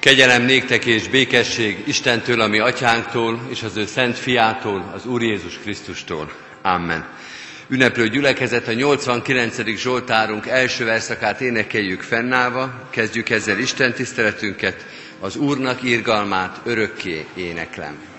Kegyelem néktek és békesség Istentől, ami atyánktól, és az ő szent fiától, az Úr Jézus Krisztustól. Amen. Ünneplő gyülekezet a 89. Zsoltárunk első verszakát énekeljük fennállva, kezdjük ezzel Isten tiszteletünket, az Úrnak írgalmát örökké éneklem.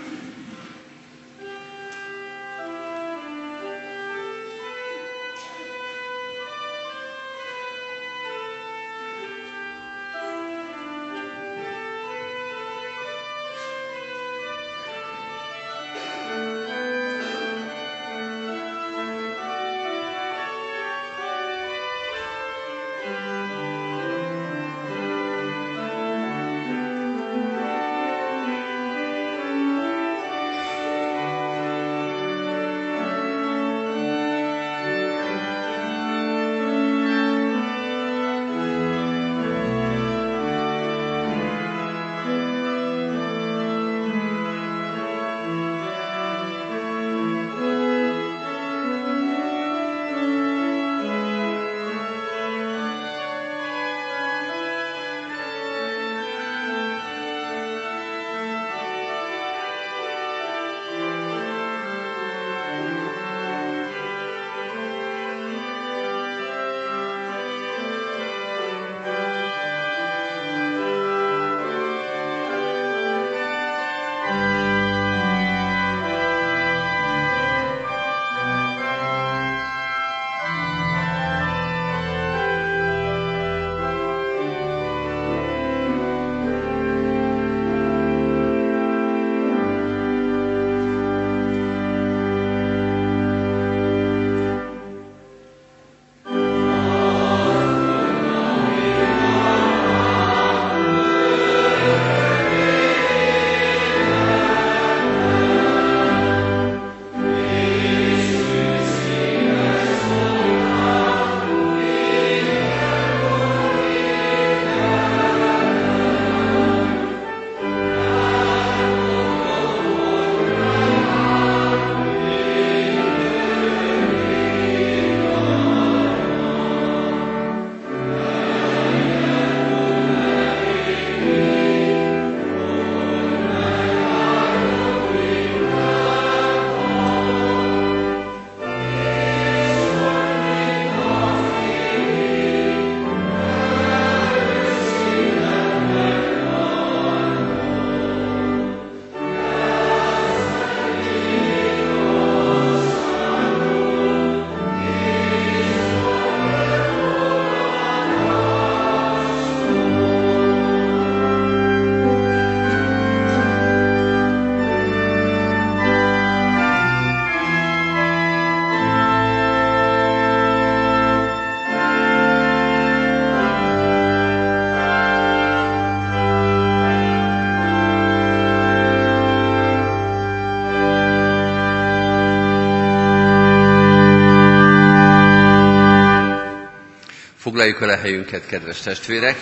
Foglaljuk el a helyünket, kedves testvérek.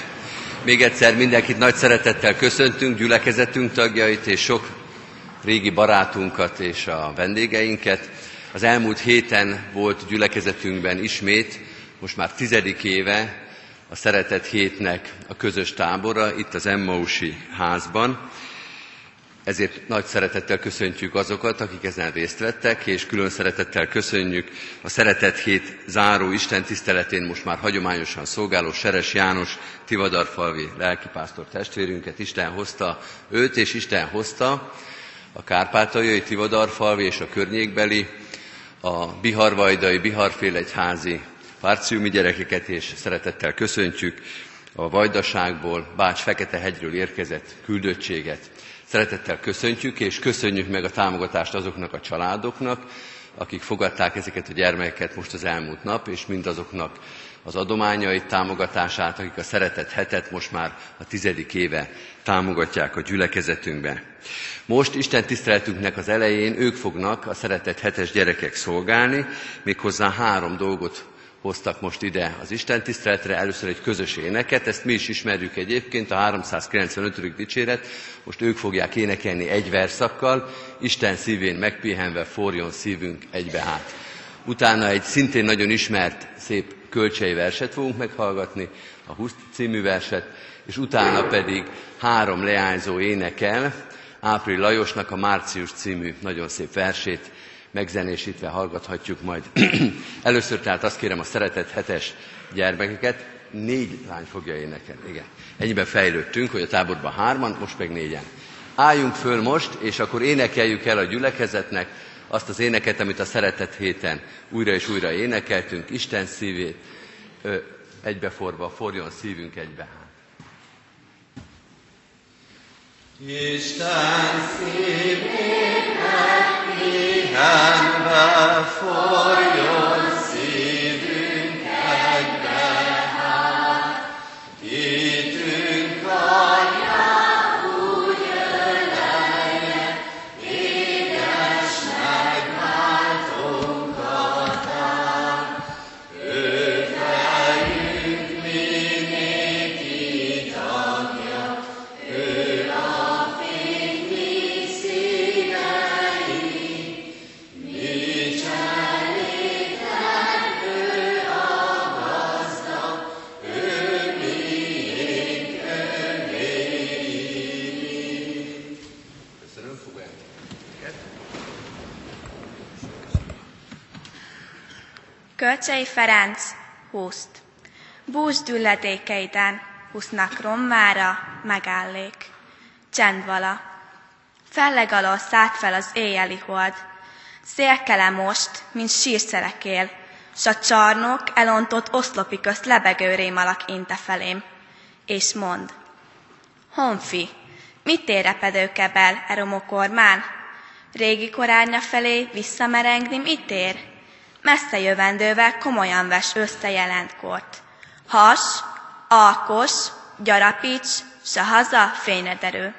Még egyszer mindenkit nagy szeretettel köszöntünk, gyülekezetünk tagjait és sok régi barátunkat és a vendégeinket. Az elmúlt héten volt gyülekezetünkben ismét, most már tizedik éve a Szeretet Hétnek a közös tábora itt az Emmausi házban. Ezért nagy szeretettel köszöntjük azokat, akik ezen részt vettek, és külön szeretettel köszönjük a Szeretet Hét záró Isten tiszteletén most már hagyományosan szolgáló Seres János Tivadarfalvi lelkipásztor testvérünket. Isten hozta őt, és Isten hozta a kárpátaljai Tivadarfalvi és a környékbeli, a biharvajdai, biharfélegyházi párciumi gyerekeket, és szeretettel köszöntjük a Vajdaságból, Bács Fekete-hegyről érkezett küldöttséget. Szeretettel köszöntjük, és köszönjük meg a támogatást azoknak a családoknak, akik fogadták ezeket a gyermekeket most az elmúlt nap, és mindazoknak az adományait, támogatását, akik a szeretet hetet most már a tizedik éve támogatják a gyülekezetünkben. Most Isten tiszteletünknek az elején ők fognak a szeretet hetes gyerekek szolgálni, méghozzá három dolgot hoztak most ide az Isten tiszteletre, először egy közös éneket, ezt mi is ismerjük egyébként, a 395. dicséret, most ők fogják énekelni egy verszakkal, Isten szívén megpihenve forjon szívünk egybe hát. Utána egy szintén nagyon ismert, szép kölcsei verset fogunk meghallgatni, a 20 című verset, és utána pedig három leányzó énekel, Ápril Lajosnak a Március című nagyon szép versét, megzenésítve hallgathatjuk majd. Először tehát azt kérem a szeretett hetes gyermekeket, négy lány fogja énekelni, igen. Ennyiben fejlődtünk, hogy a táborban hárman, most meg négyen. Álljunk föl most, és akkor énekeljük el a gyülekezetnek azt az éneket, amit a szeretet héten újra és újra énekeltünk, Isten szívét egybeforva, forjon szívünk egybe. Isten szívét egybe forjon Kölcsei Ferenc, húszt. Búzs dülledékeiden, husznak rommára, megállék. Csend vala. Felleg alól szállt fel az éjjeli hold. Szélkele most, mint sírszerekél, s a csarnok elontott oszlopi közt lebegő rémalak inte felém. És mond, Honfi, mit érepedő kebel, eromokormán? Régi korárnya felé visszamerengni mit ér? Messze jövendővel komolyan ves összejelent kort. Has, alkos, gyarapíts, se haza fényederő.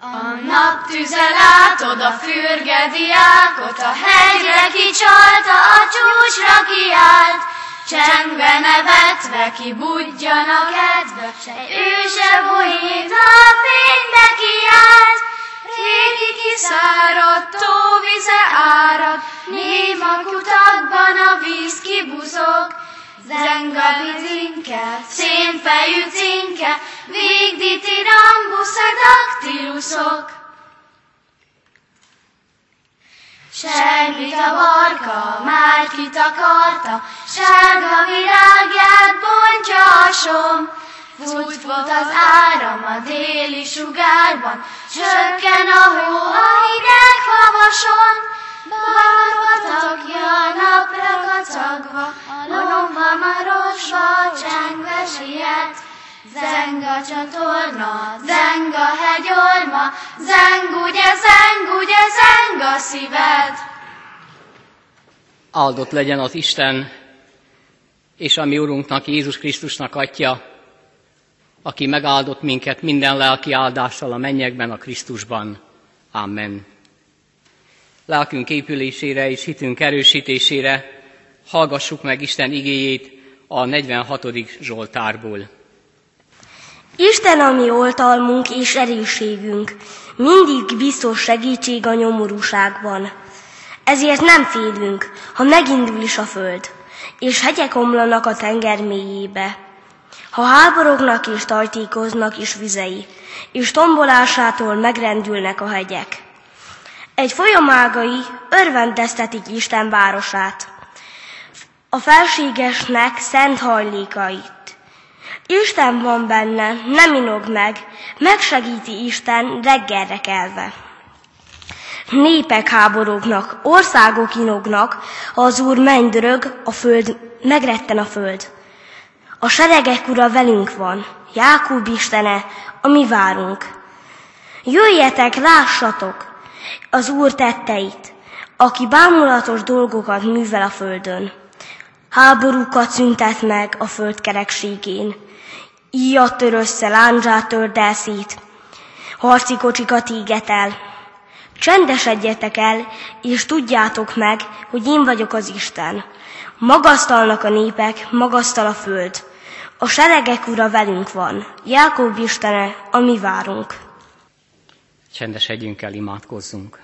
A nap tüze látod a fürgediákot, a hegyre kicsalta, a csúcsra kiállt, csengbe nevetve kibudjan a kedve, se ő se bújít, a fénybe kiállt, régi kiszáradt tóvize árad, néma kutakban a víz kibuzog, Zenga bizinke, szénfejű cinke, végditi rambusz a daktiluszok. Segít a barka, már kitakarta, sárga virágját bontja a som, Fújt volt az áram a déli sugárban, csökken a hó a hideg havason, Barba tagja a napra kacagva, a lomba marosva csengve siet. Zeng a csatorna, zeng a hegyorma, zeng ugye, zeng ugye, zeng a szíved. Áldott legyen az Isten, és a mi Urunknak, Jézus Krisztusnak Atya, aki megáldott minket minden lelki áldással a mennyekben, a Krisztusban. Amen. Lelkünk épülésére és hitünk erősítésére hallgassuk meg Isten igéjét a 46. Zsoltárból. Isten a mi oltalmunk és erőségünk, mindig biztos segítség a nyomorúságban. Ezért nem félünk, ha megindul is a föld, és hegyek omlanak a tenger mélyébe ha háborognak és tajtékoznak is vizei, és tombolásától megrendülnek a hegyek. Egy folyamágai örvendeztetik Isten városát, a felségesnek szent hajlékait. Isten van benne, nem inog meg, megsegíti Isten reggelre kelve. Népek háborognak, országok inognak, ha az Úr mennydörög, a föld, megretten a föld. A seregek ura velünk van, Jákub Istene, a mi várunk. Jöjjetek, lássatok az Úr tetteit, aki bámulatos dolgokat művel a földön. Háborúkat szüntet meg a föld kerekségén. Íjat tör össze, lándzsát tör szét, harci kocsikat éget el. Csendesedjetek el, és tudjátok meg, hogy én vagyok az Isten. Magasztalnak a népek, magasztal a föld. A seregek ura velünk van, Jákob Istene, a mi várunk. Csendesedjünk el, imádkozzunk.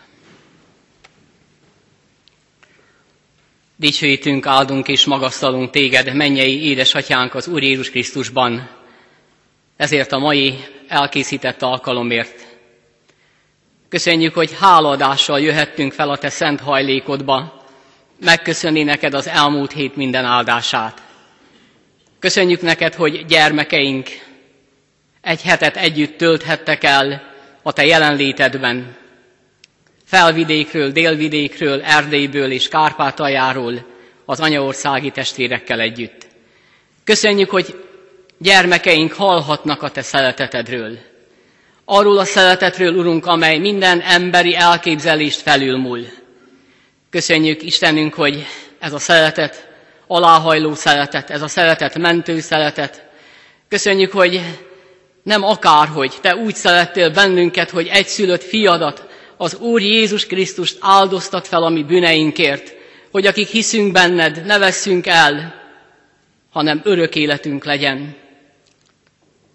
Dicsőítünk, áldunk és magasztalunk téged, mennyei édesatyánk az Úr Jézus Krisztusban, ezért a mai elkészített alkalomért. Köszönjük, hogy háladással jöhettünk fel a Te szent hajlékodba, megköszönni neked az elmúlt hét minden áldását. Köszönjük neked, hogy gyermekeink egy hetet együtt tölthettek el a Te jelenlétedben. Felvidékről, délvidékről, Erdélyből és Kárpátaljáról az anyaországi testvérekkel együtt. Köszönjük, hogy gyermekeink hallhatnak a Te szeretetedről. Arról a szeretetről, Urunk, amely minden emberi elképzelést felülmúl. Köszönjük Istenünk, hogy ez a szeretet, aláhajló szeretet, ez a szeretet mentő szeretet. Köszönjük, hogy nem akárhogy, Te úgy szerettél bennünket, hogy egyszülött fiadat, az Úr Jézus Krisztust áldoztat fel a mi bűneinkért, hogy akik hiszünk benned, ne vesszünk el, hanem örök életünk legyen.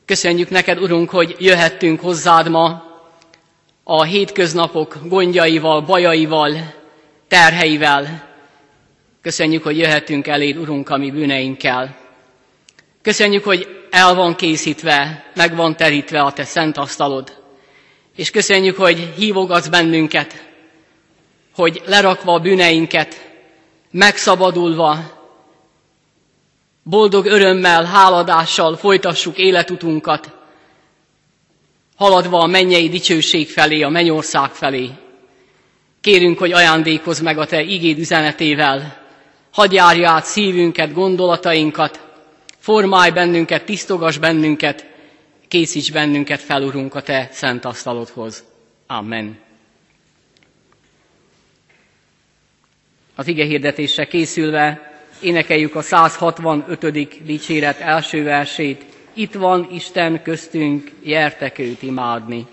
Köszönjük neked, Urunk, hogy jöhettünk hozzád ma a hétköznapok gondjaival, bajaival, terheivel. Köszönjük, hogy jöhetünk eléd, Urunk, a mi bűneinkkel. Köszönjük, hogy el van készítve, meg van terítve a te szent asztalod. És köszönjük, hogy hívogatsz bennünket, hogy lerakva a bűneinket, megszabadulva, boldog örömmel, háladással folytassuk életutunkat, haladva a mennyei dicsőség felé, a mennyország felé. Kérünk, hogy ajándékozz meg a Te igéd üzenetével, hadd járja át szívünket, gondolatainkat, formálj bennünket, tisztogass bennünket, készíts bennünket fel, Urunk, a Te szent asztalodhoz. Amen. Az ige hirdetésre készülve énekeljük a 165. dicséret első versét. Itt van Isten köztünk, jertek őt imádni.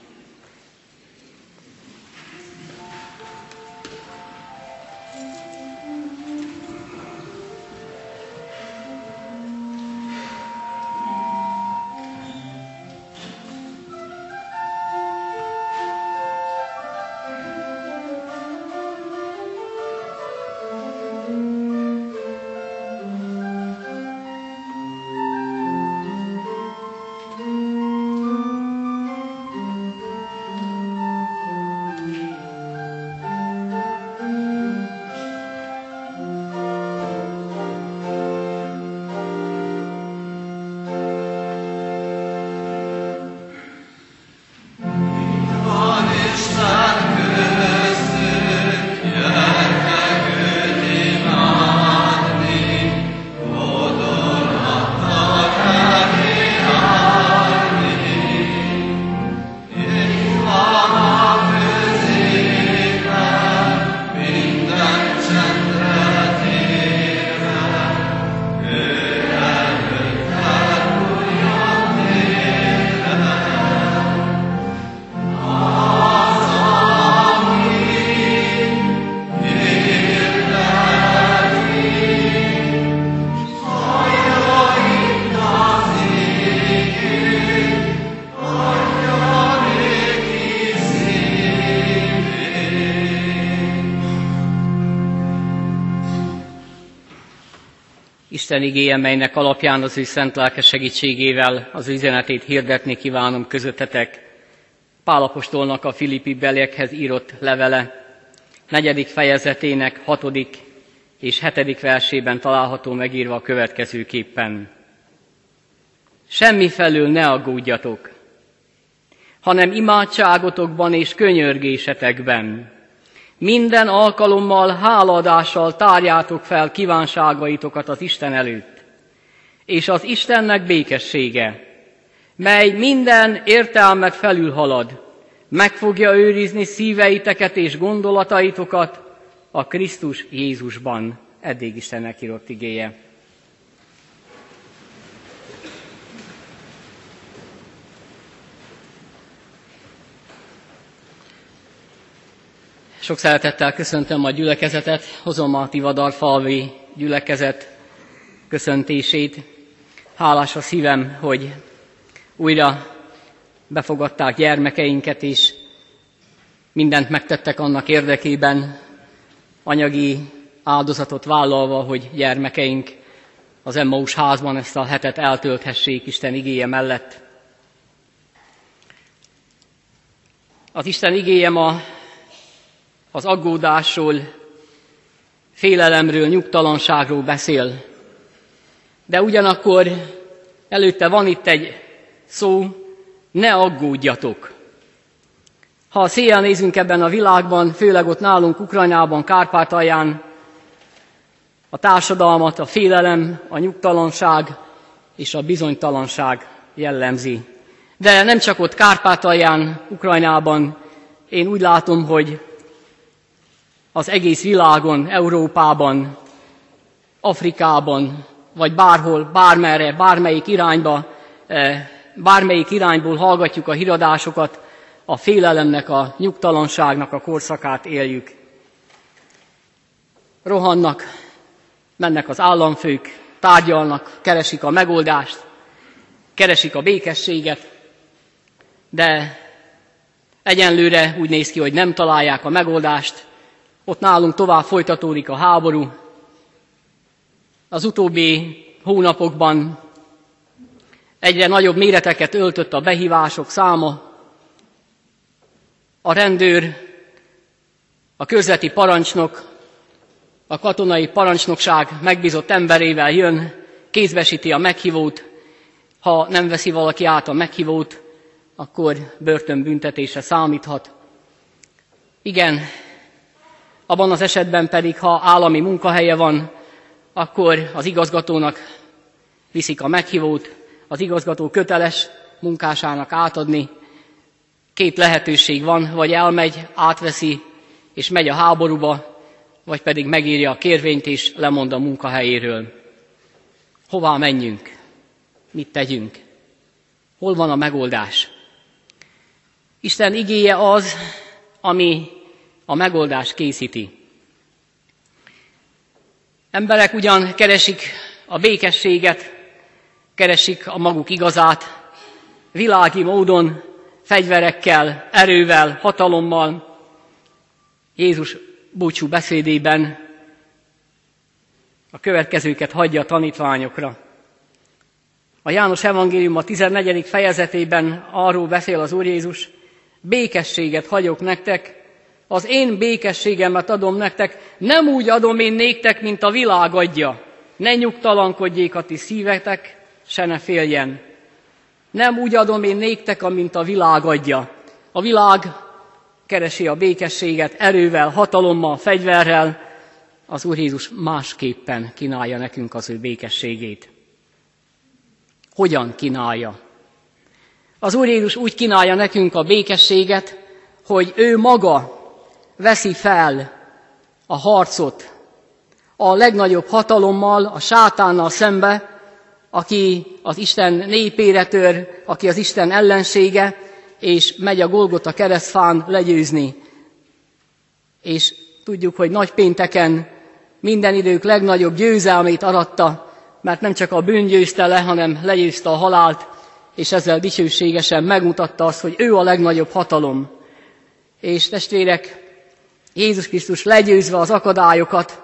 Isten igéje, melynek alapján az ő szent lelke segítségével az üzenetét hirdetni kívánom közöttetek. Pálapostolnak a Filippi beliekhez írott levele, negyedik fejezetének hatodik és hetedik versében található megírva a következőképpen. Semmi felül ne aggódjatok, hanem imádságotokban és könyörgésetekben minden alkalommal háladással tárjátok fel kívánságaitokat az Isten előtt. És az Istennek békessége, mely minden értelmet felülhalad, meg fogja őrizni szíveiteket és gondolataitokat a Krisztus Jézusban. Eddig Istennek írott igéje. Sok szeretettel köszöntöm a gyülekezetet, hozom a Tivadar falvi gyülekezet köszöntését. Hálás a szívem, hogy újra befogadták gyermekeinket, is. mindent megtettek annak érdekében, anyagi áldozatot vállalva, hogy gyermekeink az Emmaus házban ezt a hetet eltölthessék Isten igéje mellett. Az Isten igéje a az aggódásról, félelemről, nyugtalanságról beszél. De ugyanakkor előtte van itt egy szó, ne aggódjatok. Ha a széjjel nézünk ebben a világban, főleg ott nálunk Ukrajnában, Kárpátalján, a társadalmat, a félelem, a nyugtalanság és a bizonytalanság jellemzi. De nem csak ott Kárpátalján, Ukrajnában, én úgy látom, hogy az egész világon, Európában, Afrikában, vagy bárhol, bármerre, bármelyik irányba, eh, bármelyik irányból hallgatjuk a híradásokat, a félelemnek, a nyugtalanságnak a korszakát éljük. Rohannak, mennek az államfők, tárgyalnak, keresik a megoldást, keresik a békességet, de egyenlőre úgy néz ki, hogy nem találják a megoldást, ott nálunk tovább folytatódik a háború. Az utóbbi hónapokban egyre nagyobb méreteket öltött a behívások száma. A rendőr, a közleti parancsnok, a katonai parancsnokság megbízott emberével jön, kézbesíti a meghívót, ha nem veszi valaki át a meghívót, akkor börtönbüntetésre számíthat. Igen, abban az esetben pedig, ha állami munkahelye van, akkor az igazgatónak viszik a meghívót, az igazgató köteles munkásának átadni. Két lehetőség van, vagy elmegy, átveszi, és megy a háborúba, vagy pedig megírja a kérvényt és lemond a munkahelyéről. Hová menjünk? Mit tegyünk? Hol van a megoldás? Isten igéje az, ami a megoldás készíti. Emberek ugyan keresik a békességet, keresik a maguk igazát, világi módon, fegyverekkel, erővel, hatalommal. Jézus búcsú beszédében a következőket hagyja a tanítványokra. A János Evangélium a 14. fejezetében arról beszél az Úr Jézus, békességet hagyok nektek, az én békességemet adom nektek, nem úgy adom én néktek, mint a világ adja. Ne nyugtalankodjék a ti szívetek, se ne féljen. Nem úgy adom én néktek, amint a világ adja. A világ keresi a békességet erővel, hatalommal, fegyverrel, az Úr Jézus másképpen kínálja nekünk az ő békességét. Hogyan kínálja? Az Úr Jézus úgy kínálja nekünk a békességet, hogy ő maga veszi fel a harcot a legnagyobb hatalommal, a sátánnal szembe, aki az Isten népére tör, aki az Isten ellensége, és megy a Golgota keresztfán legyőzni. És tudjuk, hogy nagy pénteken minden idők legnagyobb győzelmét aratta, mert nem csak a bűn győzte le, hanem legyőzte a halált, és ezzel dicsőségesen megmutatta azt, hogy ő a legnagyobb hatalom. És testvérek, Jézus Krisztus legyőzve az akadályokat,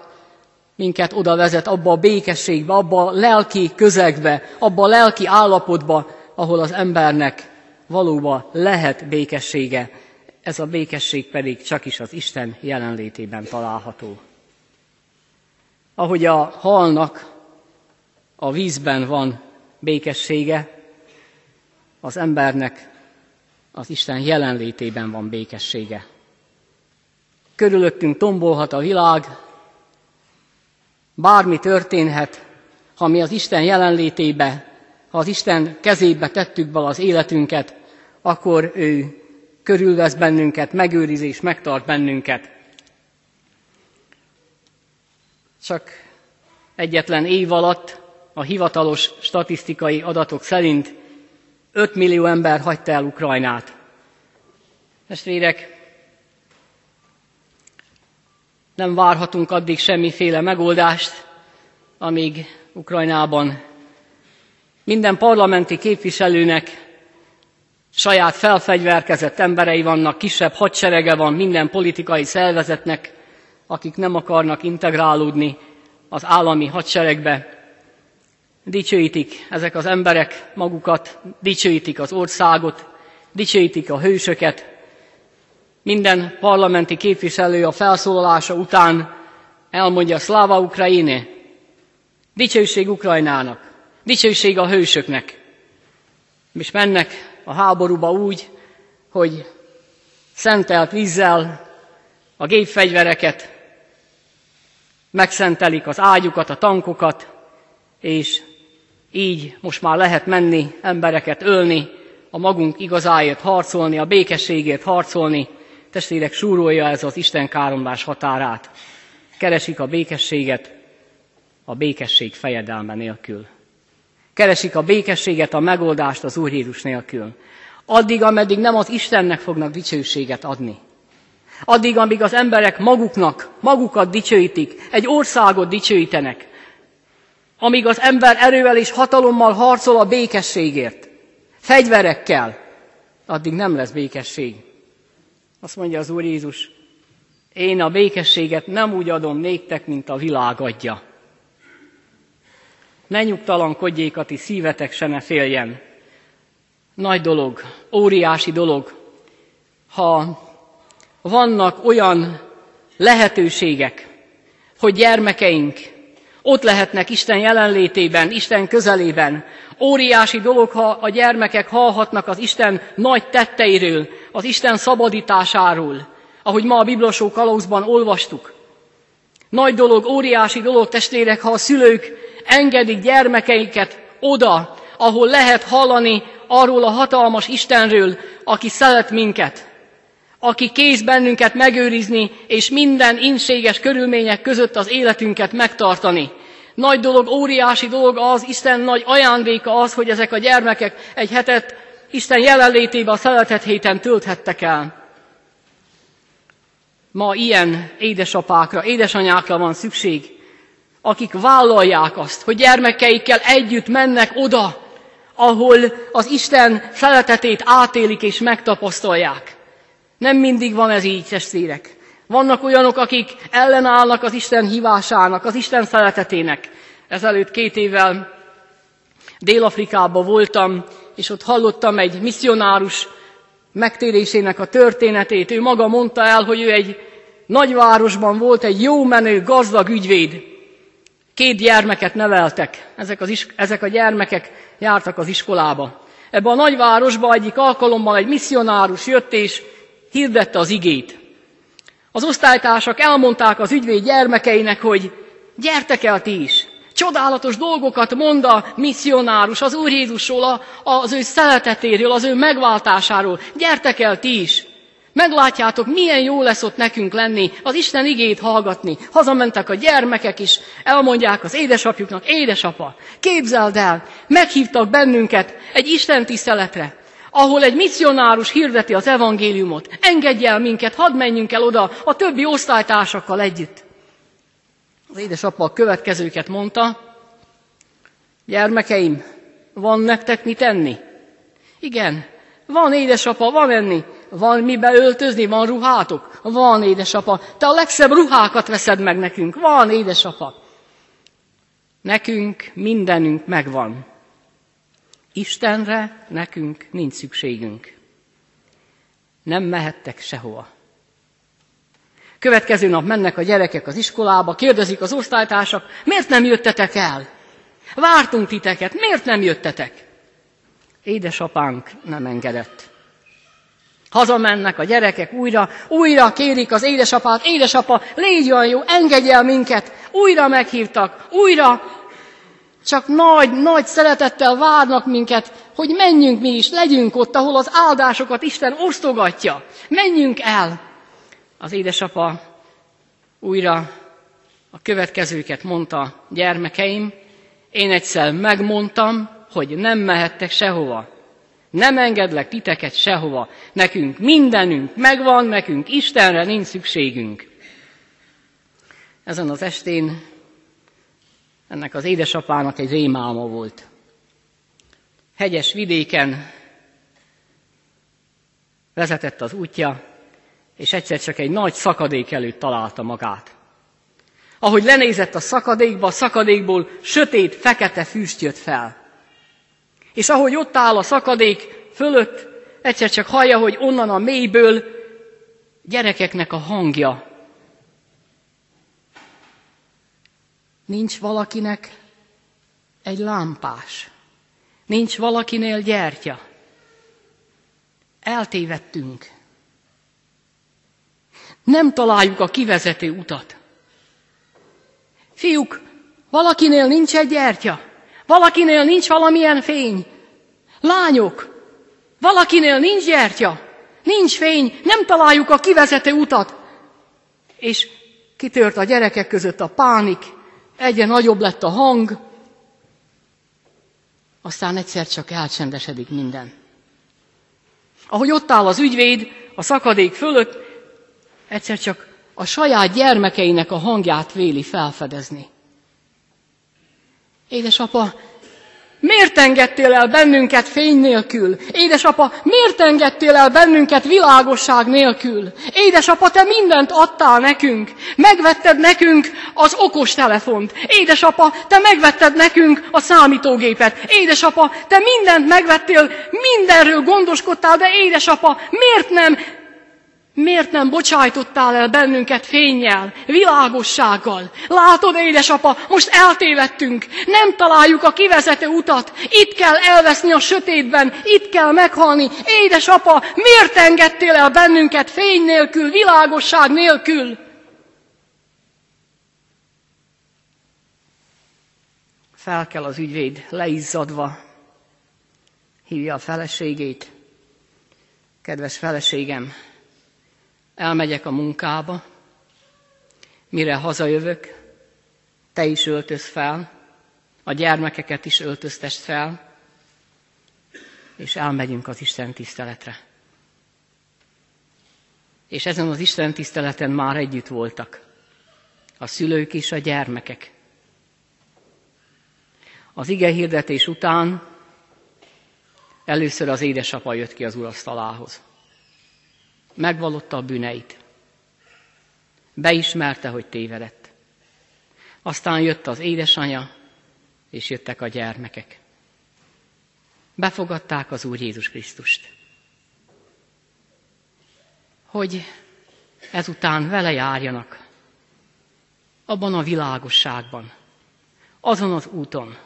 minket oda vezet abba a békességbe, abba a lelki közegbe, abba a lelki állapotba, ahol az embernek valóban lehet békessége. Ez a békesség pedig csak is az Isten jelenlétében található. Ahogy a halnak a vízben van békessége, az embernek az Isten jelenlétében van békessége körülöttünk tombolhat a világ, bármi történhet, ha mi az Isten jelenlétébe, ha az Isten kezébe tettük be az életünket, akkor ő körülvesz bennünket, megőriz és megtart bennünket. Csak egyetlen év alatt a hivatalos statisztikai adatok szerint 5 millió ember hagyta el Ukrajnát. Testvérek, nem várhatunk addig semmiféle megoldást, amíg Ukrajnában minden parlamenti képviselőnek saját felfegyverkezett emberei vannak, kisebb hadserege van minden politikai szervezetnek, akik nem akarnak integrálódni az állami hadseregbe. Dicsőítik ezek az emberek magukat, dicsőítik az országot, dicsőítik a hősöket, Minden parlamenti képviselő a felszólalása után elmondja Szláva Ukrajine, dicsőség Ukrajnának, dicsőség a hősöknek. És mennek a háborúba úgy, hogy szentelt vízzel a gépfegyvereket, megszentelik az ágyukat, a tankokat, és így most már lehet menni, embereket ölni, a magunk igazáért harcolni, a békességért harcolni. Testvérek súrolja ez az Isten káromlás határát. Keresik a békességet a békesség fejedelme nélkül. Keresik a békességet, a megoldást az Úr Jézus nélkül. Addig, ameddig nem az Istennek fognak dicsőséget adni. Addig, amíg az emberek maguknak, magukat dicsőítik, egy országot dicsőítenek, amíg az ember erővel és hatalommal harcol a békességért, fegyverekkel, addig nem lesz békesség. Azt mondja az Úr Jézus, én a békességet nem úgy adom néktek, mint a világ adja. Ne nyugtalankodjék a ti szívetek, se ne féljen. Nagy dolog, óriási dolog, ha vannak olyan lehetőségek, hogy gyermekeink ott lehetnek Isten jelenlétében, Isten közelében. Óriási dolog, ha a gyermekek hallhatnak az Isten nagy tetteiről, az Isten szabadításáról, ahogy ma a Bibliosó kalauzban olvastuk. Nagy dolog, óriási dolog, testvérek, ha a szülők engedik gyermekeiket oda, ahol lehet hallani arról a hatalmas Istenről, aki szeret minket, aki kész bennünket megőrizni, és minden inséges körülmények között az életünket megtartani. Nagy dolog, óriási dolog az, Isten nagy ajándéka az, hogy ezek a gyermekek egy hetet Isten jelenlétében a szeretet héten tölthettek el. Ma ilyen édesapákra, édesanyákra van szükség, akik vállalják azt, hogy gyermekeikkel együtt mennek oda, ahol az Isten szeretetét átélik és megtapasztalják. Nem mindig van ez így, testvérek. Vannak olyanok, akik ellenállnak az Isten hívásának, az Isten szeretetének. Ezelőtt két évvel Dél-Afrikában voltam, és ott hallottam egy misszionárus megtérésének a történetét. Ő maga mondta el, hogy ő egy nagyvárosban volt egy jó menő, gazdag ügyvéd. Két gyermeket neveltek. Ezek, az is, ezek a gyermekek jártak az iskolába. Ebben a nagyvárosban egyik alkalommal egy misszionárus jött, és hirdette az igét. Az osztálytársak elmondták az ügyvéd gyermekeinek, hogy gyertek el ti is. Csodálatos dolgokat mond a misszionárus az Úr Jézusról, az ő szeretetéről, az ő megváltásáról. Gyertek el ti is. Meglátjátok, milyen jó lesz ott nekünk lenni, az Isten igét hallgatni. Hazamentek a gyermekek is, elmondják az édesapjuknak, édesapa, képzeld el, meghívtak bennünket egy Isten tiszteletre ahol egy misszionárus hirdeti az evangéliumot. Engedj el minket, hadd menjünk el oda a többi osztálytársakkal együtt. Az édesapa a következőket mondta, gyermekeim, van nektek mit tenni? Igen, van édesapa, van enni, van mi beöltözni, van ruhátok? Van édesapa, te a legszebb ruhákat veszed meg nekünk, van édesapa. Nekünk mindenünk megvan. Istenre nekünk nincs szükségünk. Nem mehettek sehova. Következő nap mennek a gyerekek az iskolába, kérdezik az osztálytársak, miért nem jöttetek el? Vártunk titeket, miért nem jöttetek? Édesapánk nem engedett. Hazamennek a gyerekek újra, újra kérik az édesapát, édesapa, légy olyan jó, engedj el minket, újra meghívtak, újra csak nagy, nagy szeretettel várnak minket, hogy menjünk mi is, legyünk ott, ahol az áldásokat Isten osztogatja. Menjünk el. Az édesapa újra a következőket mondta, gyermekeim, én egyszer megmondtam, hogy nem mehettek sehova. Nem engedlek titeket sehova. Nekünk mindenünk megvan, nekünk Istenre nincs szükségünk. Ezen az estén ennek az édesapának egy rémálma volt. Hegyes vidéken vezetett az útja, és egyszer csak egy nagy szakadék előtt találta magát. Ahogy lenézett a szakadékba, a szakadékból sötét, fekete füst jött fel. És ahogy ott áll a szakadék fölött, egyszer csak hallja, hogy onnan a mélyből gyerekeknek a hangja. Nincs valakinek egy lámpás. Nincs valakinél gyertya. Eltévedtünk. Nem találjuk a kivezető utat. Fiúk, valakinél nincs egy gyertya. Valakinél nincs valamilyen fény. Lányok, valakinél nincs gyertya. Nincs fény, nem találjuk a kivezető utat. És kitört a gyerekek között a pánik, egyre nagyobb lett a hang, aztán egyszer csak elcsendesedik minden. Ahogy ott áll az ügyvéd a szakadék fölött, egyszer csak a saját gyermekeinek a hangját véli felfedezni. Édesapa, Miért engedtél el bennünket fény nélkül? Édesapa, miért engedtél el bennünket világosság nélkül? Édesapa, te mindent adtál nekünk. Megvetted nekünk az okos telefont. Édesapa, te megvetted nekünk a számítógépet. Édesapa, te mindent megvettél, mindenről gondoskodtál, de édesapa, miért nem Miért nem bocsájtottál el bennünket fényjel, világossággal? Látod, édesapa, most eltévedtünk, nem találjuk a kivezető utat, itt kell elveszni a sötétben, itt kell meghalni. Édesapa, miért engedtél el bennünket fény nélkül, világosság nélkül? Fel kell az ügyvéd, leizzadva, hívja a feleségét. Kedves feleségem, elmegyek a munkába, mire hazajövök, te is öltöz fel, a gyermekeket is öltöztest fel, és elmegyünk az Isten tiszteletre. És ezen az Isten tiszteleten már együtt voltak a szülők és a gyermekek. Az ige hirdetés után először az édesapa jött ki az urasztalához megvallotta a bűneit. Beismerte, hogy tévedett. Aztán jött az édesanyja, és jöttek a gyermekek. Befogadták az Úr Jézus Krisztust. Hogy ezután vele járjanak, abban a világosságban, azon az úton,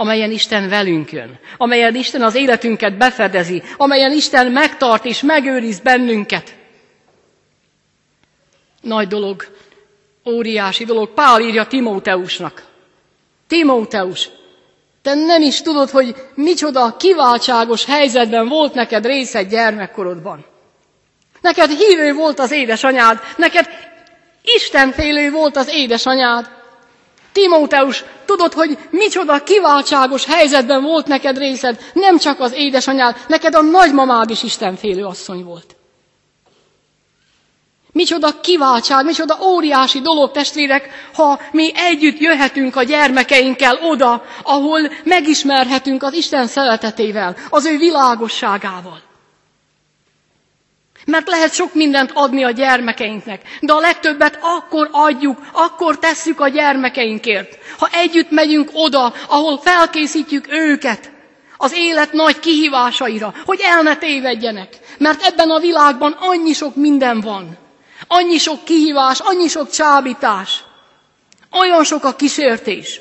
amelyen Isten velünk jön, amelyen Isten az életünket befedezi, amelyen Isten megtart és megőriz bennünket. Nagy dolog, óriási dolog. Pál írja Timóteusnak. Timóteus, te nem is tudod, hogy micsoda kiváltságos helyzetben volt neked részed gyermekkorodban. Neked hívő volt az édesanyád, neked Istenfélő volt az édesanyád. Timóteus, tudod, hogy micsoda kiváltságos helyzetben volt neked részed, nem csak az édesanyád, neked a nagymamád is istenfélő asszony volt. Micsoda kiváltság, micsoda óriási dolog, testvérek, ha mi együtt jöhetünk a gyermekeinkkel oda, ahol megismerhetünk az Isten szeretetével, az ő világosságával. Mert lehet sok mindent adni a gyermekeinknek, de a legtöbbet akkor adjuk, akkor tesszük a gyermekeinkért. Ha együtt megyünk oda, ahol felkészítjük őket az élet nagy kihívásaira, hogy el ne tévedjenek. Mert ebben a világban annyi sok minden van. Annyi sok kihívás, annyi sok csábítás. Olyan sok a kísértés.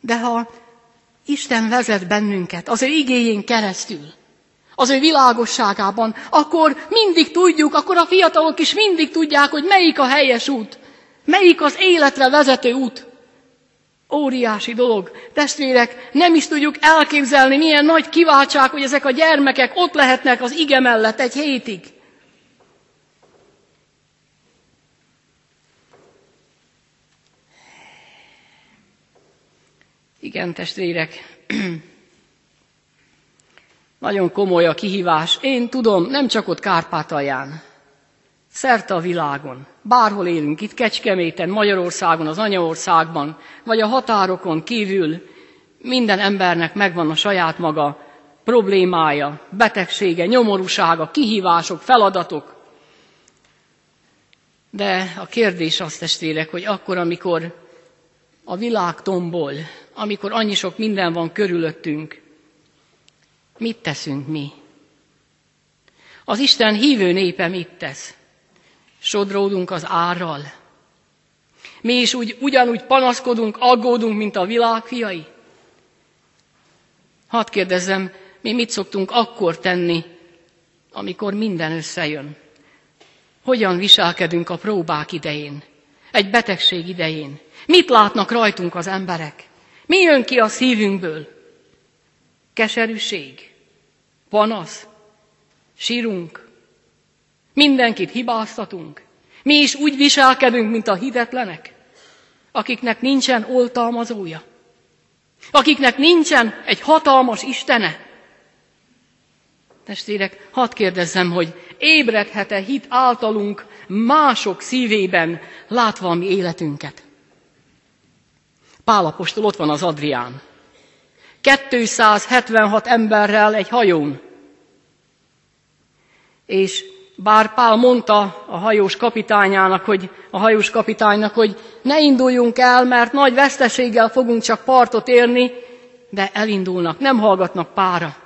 De ha Isten vezet bennünket az ő igényén keresztül, az ő világosságában, akkor mindig tudjuk, akkor a fiatalok is mindig tudják, hogy melyik a helyes út, melyik az életre vezető út. Óriási dolog. Testvérek, nem is tudjuk elképzelni, milyen nagy kiváltság, hogy ezek a gyermekek ott lehetnek az ige mellett egy hétig. Igen, testvérek, nagyon komoly a kihívás. Én tudom, nem csak ott Kárpátalján, szerte a világon, bárhol élünk, itt Kecskeméten, Magyarországon, az anyaországban, vagy a határokon kívül, minden embernek megvan a saját maga problémája, betegsége, nyomorúsága, kihívások, feladatok. De a kérdés az, testvérek, hogy akkor, amikor a világ tombol, amikor annyi sok minden van körülöttünk, mit teszünk mi? Az Isten hívő népe mit tesz? Sodródunk az árral. Mi is úgy, ugyanúgy panaszkodunk, aggódunk, mint a világ fiai? Hadd kérdezzem, mi mit szoktunk akkor tenni, amikor minden összejön? Hogyan viselkedünk a próbák idején, egy betegség idején? Mit látnak rajtunk az emberek? Mi jön ki a szívünkből? Keserűség, panasz, sírunk, mindenkit hibáztatunk. Mi is úgy viselkedünk, mint a hitetlenek, akiknek nincsen oltalmazója, akiknek nincsen egy hatalmas Istene. Testvérek, hadd kérdezzem, hogy ébredhet-e hit általunk mások szívében, látva a mi életünket? Pálapostól ott van az Adrián. 276 emberrel egy hajón. És bár Pál mondta a hajós kapitányának, hogy, a hajós kapitánynak, hogy ne induljunk el, mert nagy veszteséggel fogunk csak partot érni, de elindulnak, nem hallgatnak pára.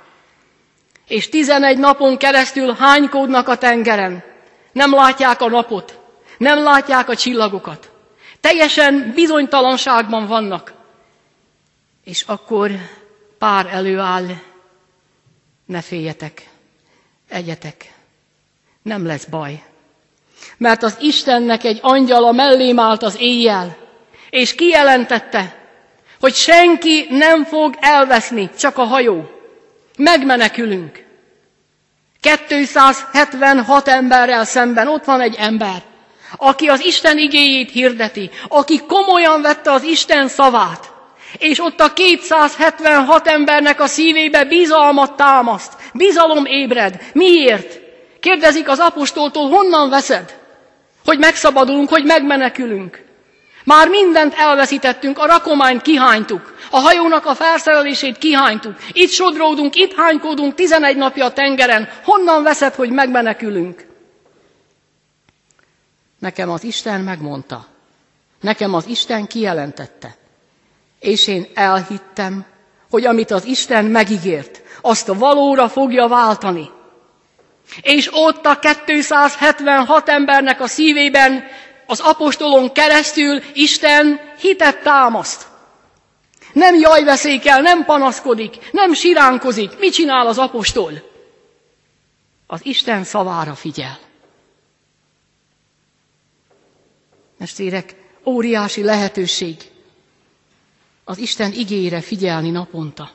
És tizenegy napon keresztül hánykódnak a tengeren. Nem látják a napot, nem látják a csillagokat. Teljesen bizonytalanságban vannak. És akkor pár előáll, ne féljetek, egyetek, nem lesz baj. Mert az Istennek egy angyala mellém állt az éjjel, és kijelentette, hogy senki nem fog elveszni, csak a hajó. Megmenekülünk. 276 emberrel szemben ott van egy ember, aki az Isten igéjét hirdeti, aki komolyan vette az Isten szavát, és ott a 276 embernek a szívébe bizalmat támaszt, bizalom ébred. Miért? Kérdezik az apostoltól, honnan veszed? Hogy megszabadulunk, hogy megmenekülünk. Már mindent elveszítettünk, a rakományt kihánytuk, a hajónak a felszerelését kihánytuk, itt sodródunk, itt hánykódunk 11 napja a tengeren. Honnan veszed, hogy megmenekülünk? Nekem az Isten megmondta. Nekem az Isten kijelentette. És én elhittem, hogy amit az Isten megígért, azt a valóra fogja váltani. És ott a 276 embernek a szívében az apostolon keresztül Isten hitet támaszt. Nem jajveszékel, nem panaszkodik, nem siránkozik. Mit csinál az apostol? Az Isten szavára figyel. Testvérek, óriási lehetőség az Isten igére figyelni naponta.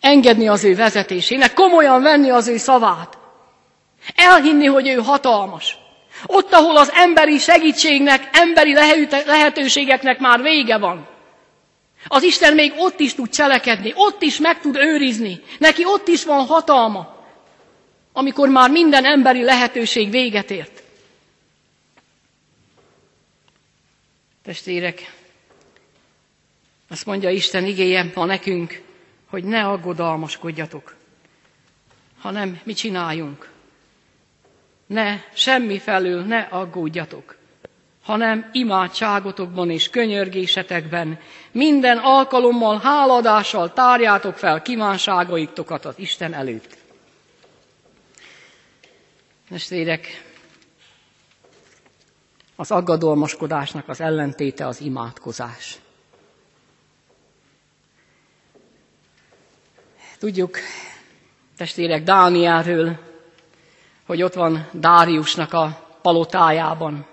Engedni az ő vezetésének, komolyan venni az ő szavát. Elhinni, hogy ő hatalmas. Ott, ahol az emberi segítségnek, emberi lehetőségeknek már vége van. Az Isten még ott is tud cselekedni, ott is meg tud őrizni. Neki ott is van hatalma, amikor már minden emberi lehetőség véget ért. Testvérek, azt mondja Isten igéje ma nekünk, hogy ne aggodalmaskodjatok, hanem mi csináljunk. Ne, semmi felül ne aggódjatok, hanem imádságotokban és könyörgésetekben minden alkalommal háladással tárjátok fel kívánságaitokat az Isten előtt. Testvérek, az aggadalmaskodásnak az ellentéte az imádkozás. Tudjuk, testvérek, Dánielről, hogy ott van Dáriusnak a palotájában.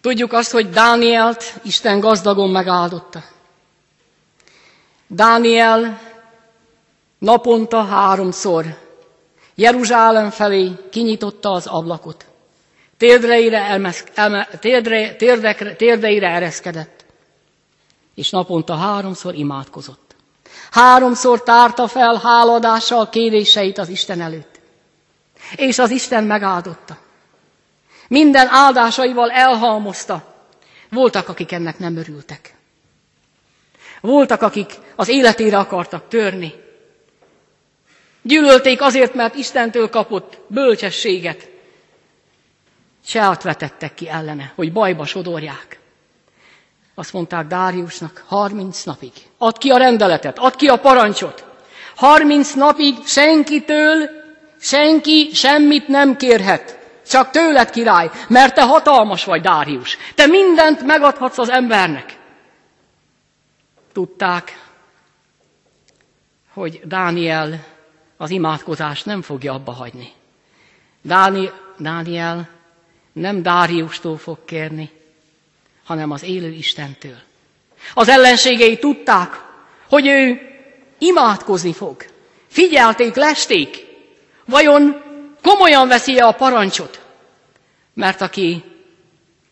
Tudjuk azt, hogy Dánielt Isten gazdagon megáldotta. Dániel naponta háromszor Jeruzsálem felé kinyitotta az ablakot. Térdreire, elmesz, elme, térdre, térdekre, térdeire ereszkedett, és naponta háromszor imádkozott. Háromszor tárta fel háladással kéréseit az Isten előtt. És az Isten megáldotta. Minden áldásaival elhalmozta. Voltak, akik ennek nem örültek. Voltak, akik az életére akartak törni. Gyűlölték azért, mert Istentől kapott bölcsességet. Seat vetettek ki ellene, hogy bajba sodorják. Azt mondták Dáriusnak, 30 napig. Add ki a rendeletet, add ki a parancsot. 30 napig senkitől senki semmit nem kérhet, csak tőled király, mert te hatalmas vagy, Dárius. Te mindent megadhatsz az embernek. Tudták, hogy Dániel az imádkozást nem fogja abba hagyni. Dáni, Dániel nem Dáriustól fog kérni, hanem az élő Istentől. Az ellenségei tudták, hogy ő imádkozni fog. Figyelték, lesték. Vajon komolyan veszi -e a parancsot? Mert aki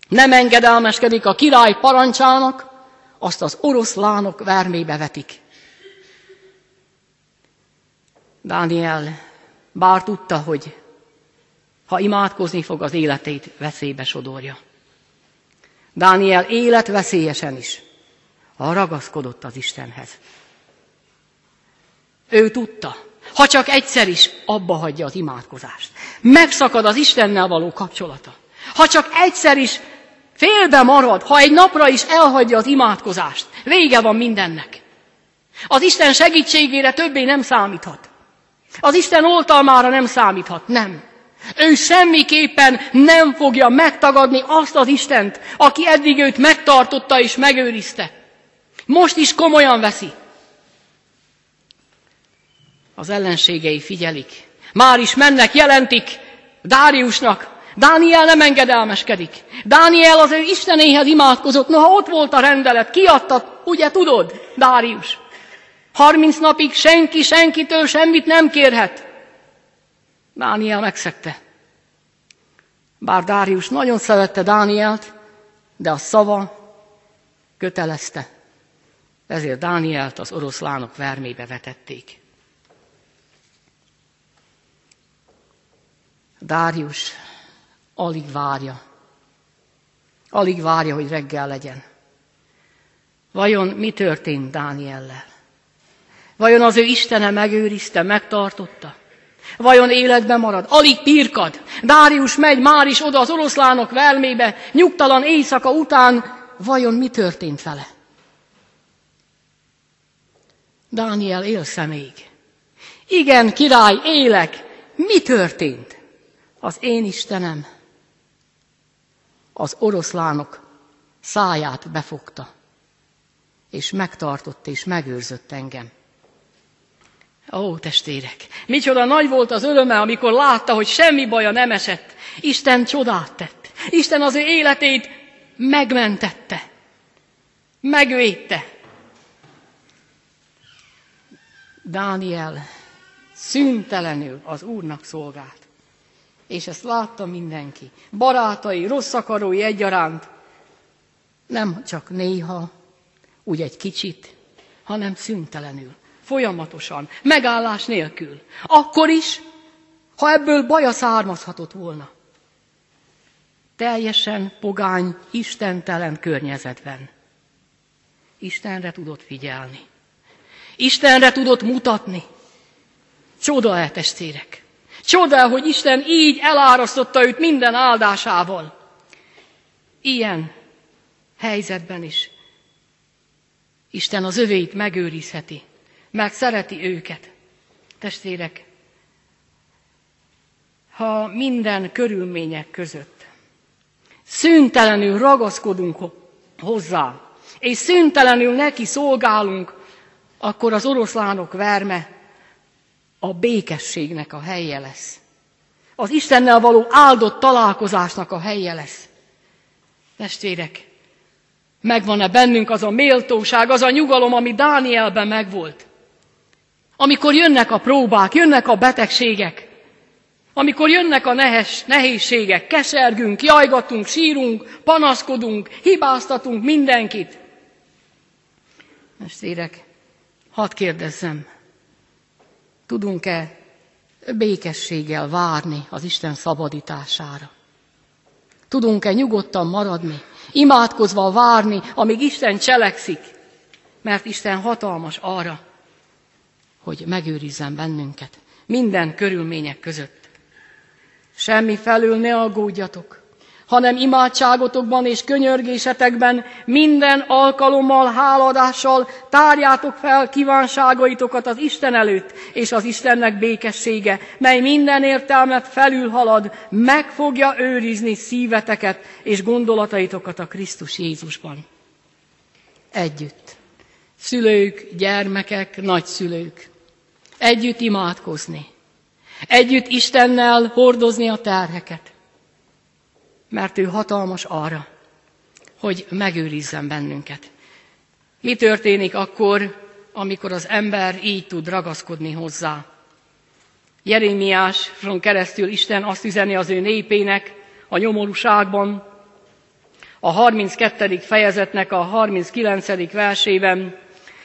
nem engedelmeskedik a király parancsának, azt az oroszlánok vermébe vetik. Dániel bár tudta, hogy ha imádkozni fog, az életét veszélybe sodorja. Dániel életveszélyesen is ha ragaszkodott az Istenhez. Ő tudta, ha csak egyszer is abba hagyja az imádkozást. Megszakad az Istennel való kapcsolata. Ha csak egyszer is félbe marad, ha egy napra is elhagyja az imádkozást, vége van mindennek. Az Isten segítségére többé nem számíthat. Az Isten oltalmára nem számíthat, nem. Ő semmiképpen nem fogja megtagadni azt az Istent, aki eddig őt megtartotta és megőrizte. Most is komolyan veszi. Az ellenségei figyelik. Már is mennek, jelentik Dáriusnak. Dániel nem engedelmeskedik. Dániel az ő Istenéhez imádkozott. Noha ott volt a rendelet, kiadta, ugye tudod, Dárius. Harminc napig senki senkitől semmit nem kérhet. Dániel megszegte. Bár Dárius nagyon szerette Dánielt, de a szava kötelezte. Ezért Dánielt az oroszlánok vermébe vetették. Dárius alig várja. Alig várja, hogy reggel legyen. Vajon mi történt Dániellel? Vajon az ő Istene megőrizte, megtartotta? Vajon életben marad? Alig pirkad. Dárius megy már is oda az oroszlánok vermébe, nyugtalan éjszaka után. Vajon mi történt vele? Dániel élsz még? Igen, király, élek. Mi történt? Az én Istenem az oroszlánok száját befogta, és megtartott és megőrzött engem. Ó, testvérek, micsoda nagy volt az öröme, amikor látta, hogy semmi baja nem esett. Isten csodát tett. Isten az ő életét megmentette. Megvédte. Dániel szüntelenül az Úrnak szolgált. És ezt látta mindenki. Barátai, rossz akarói egyaránt. Nem csak néha, úgy egy kicsit, hanem szüntelenül, folyamatosan, megállás nélkül. Akkor is, ha ebből baja származhatott volna. Teljesen pogány, istentelen környezetben. Istenre tudott figyelni. Istenre tudott mutatni. Csoda-e, testvérek? Csoda, hogy Isten így elárasztotta őt minden áldásával. Ilyen helyzetben is Isten az övéit megőrizheti, meg szereti őket. Testvérek, ha minden körülmények között szüntelenül ragaszkodunk hozzá, és szüntelenül neki szolgálunk, akkor az oroszlánok verme a békességnek a helye lesz. Az Istennel való áldott találkozásnak a helye lesz. Testvérek, megvan-e bennünk az a méltóság, az a nyugalom, ami Dánielben megvolt? Amikor jönnek a próbák, jönnek a betegségek, amikor jönnek a nehes, nehézségek, kesergünk, jajgatunk, sírunk, panaszkodunk, hibáztatunk mindenkit. Testvérek, Hadd kérdezzem, tudunk-e békességgel várni az Isten szabadítására? Tudunk-e nyugodtan maradni, imádkozva várni, amíg Isten cselekszik? Mert Isten hatalmas arra, hogy megőrizzen bennünket minden körülmények között. Semmi felül ne aggódjatok, hanem imádságotokban és könyörgésetekben minden alkalommal, háladással tárjátok fel kívánságaitokat az Isten előtt, és az Istennek békessége, mely minden értelmet felülhalad, meg fogja őrizni szíveteket és gondolataitokat a Krisztus Jézusban. Együtt. Szülők, gyermekek, nagyszülők. Együtt imádkozni. Együtt Istennel hordozni a terheket mert ő hatalmas arra, hogy megőrizzen bennünket. Mi történik akkor, amikor az ember így tud ragaszkodni hozzá? Jeremiáson keresztül Isten azt üzeni az ő népének a nyomorúságban, a 32. fejezetnek a 39. versében,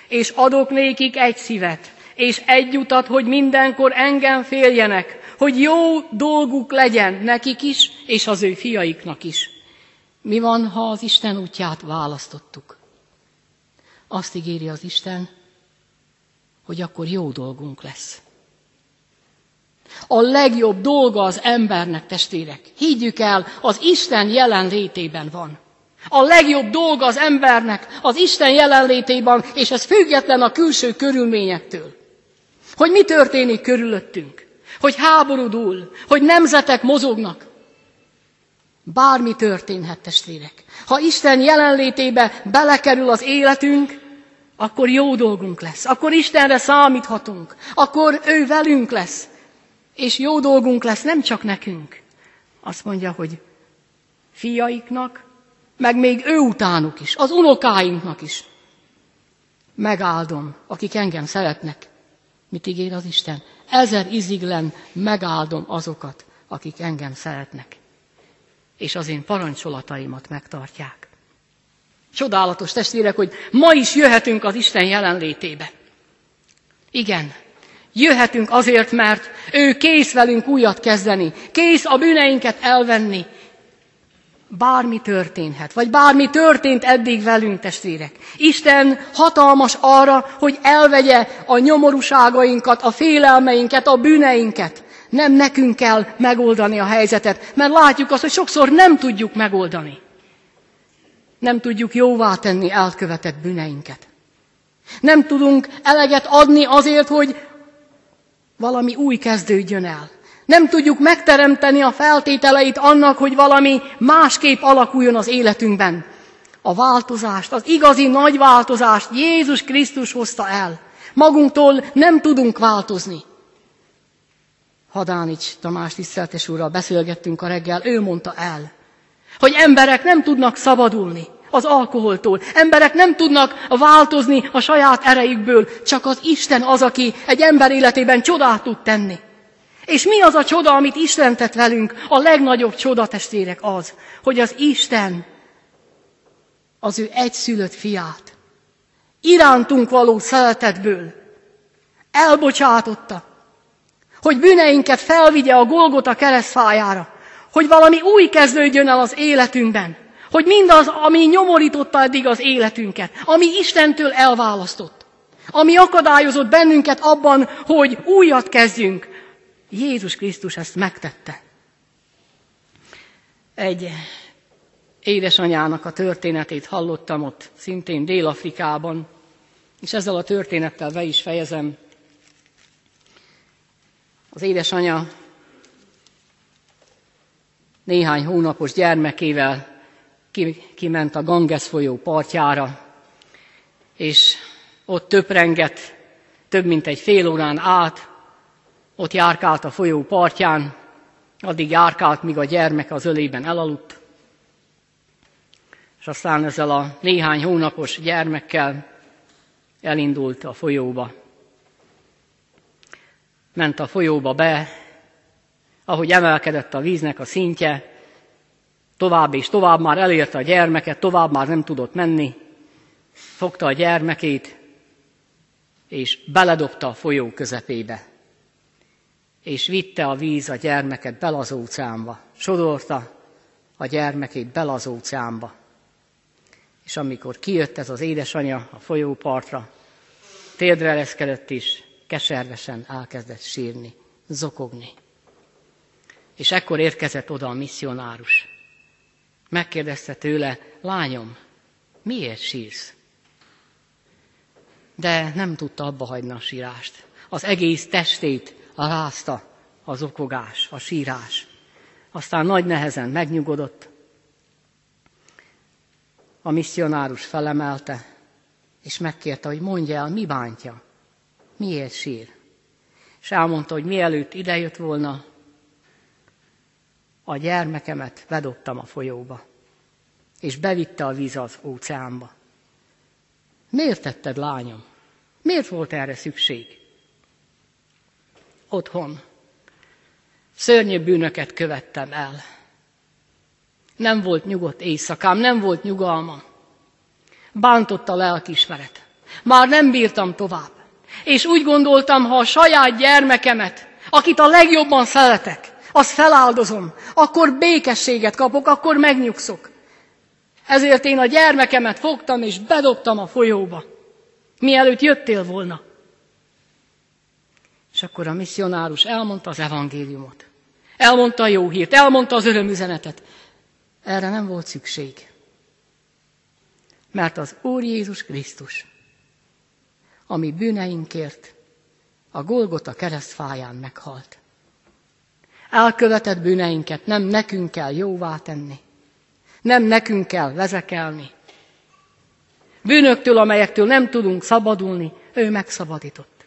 és adok nékik egy szívet, és egy utat, hogy mindenkor engem féljenek, hogy jó dolguk legyen nekik is, és az ő fiaiknak is. Mi van, ha az Isten útját választottuk? Azt ígéri az Isten, hogy akkor jó dolgunk lesz. A legjobb dolga az embernek, testvérek, higgyük el, az Isten jelenlétében van. A legjobb dolga az embernek az Isten jelenlétében, és ez független a külső körülményektől. Hogy mi történik körülöttünk hogy háború dúl, hogy nemzetek mozognak. Bármi történhet, testvérek. Ha Isten jelenlétébe belekerül az életünk, akkor jó dolgunk lesz. Akkor Istenre számíthatunk. Akkor ő velünk lesz. És jó dolgunk lesz nem csak nekünk. Azt mondja, hogy fiaiknak, meg még ő utánuk is, az unokáinknak is. Megáldom, akik engem szeretnek. Mit ígér az Isten? ezer iziglen megáldom azokat, akik engem szeretnek, és az én parancsolataimat megtartják. Csodálatos testvérek, hogy ma is jöhetünk az Isten jelenlétébe. Igen, jöhetünk azért, mert ő kész velünk újat kezdeni, kész a bűneinket elvenni, bármi történhet, vagy bármi történt eddig velünk, testvérek. Isten hatalmas arra, hogy elvegye a nyomorúságainkat, a félelmeinket, a bűneinket. Nem nekünk kell megoldani a helyzetet, mert látjuk azt, hogy sokszor nem tudjuk megoldani. Nem tudjuk jóvá tenni elkövetett bűneinket. Nem tudunk eleget adni azért, hogy valami új kezdődjön el. Nem tudjuk megteremteni a feltételeit annak, hogy valami másképp alakuljon az életünkben. A változást, az igazi nagy változást Jézus Krisztus hozta el. Magunktól nem tudunk változni. Hadánics Tamás tiszteltes úrral beszélgettünk a reggel, ő mondta el, hogy emberek nem tudnak szabadulni az alkoholtól. Emberek nem tudnak változni a saját erejükből, csak az Isten az, aki egy ember életében csodát tud tenni. És mi az a csoda, amit Isten tett velünk? A legnagyobb csoda, testvérek, az, hogy az Isten az ő egyszülött fiát irántunk való szeretetből elbocsátotta, hogy bűneinket felvigye a Golgota keresztfájára, hogy valami új kezdődjön el az életünkben, hogy mindaz, ami nyomorította eddig az életünket, ami Istentől elválasztott, ami akadályozott bennünket abban, hogy újat kezdjünk, Jézus Krisztus ezt megtette. Egy édesanyának a történetét hallottam ott, szintén Dél-Afrikában, és ezzel a történettel be is fejezem. Az édesanya néhány hónapos gyermekével kiment a Ganges folyó partjára, és ott töprengett több mint egy fél órán át, ott járkált a folyó partján, addig járkált, míg a gyermek az ölében elaludt. És aztán ezzel a néhány hónapos gyermekkel elindult a folyóba. Ment a folyóba be, ahogy emelkedett a víznek a szintje, tovább és tovább már elérte a gyermeket, tovább már nem tudott menni, fogta a gyermekét, és beledobta a folyó közepébe és vitte a víz a gyermeket bel az óceánba. Sodorta a gyermekét bel az óceánba. És amikor kijött ez az édesanyja a folyópartra, térdre leszkedett is, keservesen elkezdett sírni, zokogni. És ekkor érkezett oda a misszionárus. Megkérdezte tőle, lányom, miért sírsz? De nem tudta abba hagyni a sírást. Az egész testét rázta az okogás, a sírás. Aztán nagy nehezen megnyugodott. A misszionárus felemelte, és megkérte, hogy mondja el, mi bántja, miért sír. És elmondta, hogy mielőtt idejött volna, a gyermekemet bedobtam a folyóba, és bevitte a víz az óceánba. Miért tetted, lányom? Miért volt erre szükség? Otthon. Szörnyű bűnöket követtem el. Nem volt nyugodt éjszakám, nem volt nyugalma. Bántott a lelkismeret. Már nem bírtam tovább. És úgy gondoltam, ha a saját gyermekemet, akit a legjobban szeretek, azt feláldozom, akkor békességet kapok, akkor megnyugszok. Ezért én a gyermekemet fogtam és bedobtam a folyóba, mielőtt jöttél volna. És akkor a misszionárus elmondta az evangéliumot. Elmondta a jó hírt, elmondta az örömüzenetet. Erre nem volt szükség. Mert az Úr Jézus Krisztus, ami bűneinkért a Golgota keresztfáján meghalt. Elkövetett bűneinket nem nekünk kell jóvá tenni, nem nekünk kell vezekelni. Bűnöktől, amelyektől nem tudunk szabadulni, ő megszabadított.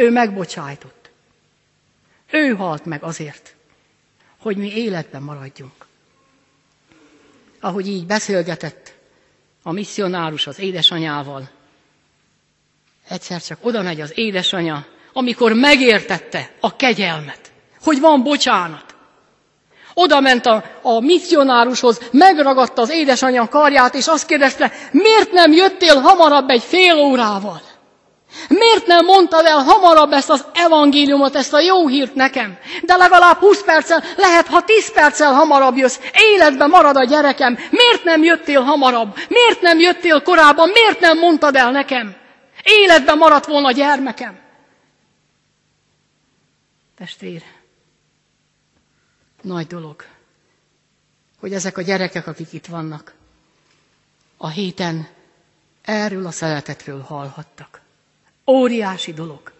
Ő megbocsájtott. Ő halt meg azért, hogy mi életben maradjunk. Ahogy így beszélgetett a misszionárus az édesanyával, egyszer csak oda megy az édesanya, amikor megértette a kegyelmet, hogy van bocsánat. Oda ment a, a misszionárushoz, megragadta az édesanyja karját, és azt kérdezte, miért nem jöttél hamarabb egy fél órával? Miért nem mondtad el hamarabb ezt az evangéliumot, ezt a jó hírt nekem? De legalább 20 perccel, lehet, ha 10 perccel hamarabb jössz, életben marad a gyerekem. Miért nem jöttél hamarabb? Miért nem jöttél korábban? Miért nem mondtad el nekem? Életben maradt volna a gyermekem. Testvér, nagy dolog, hogy ezek a gyerekek, akik itt vannak, a héten erről a szeretetről hallhattak. Óriási dolog.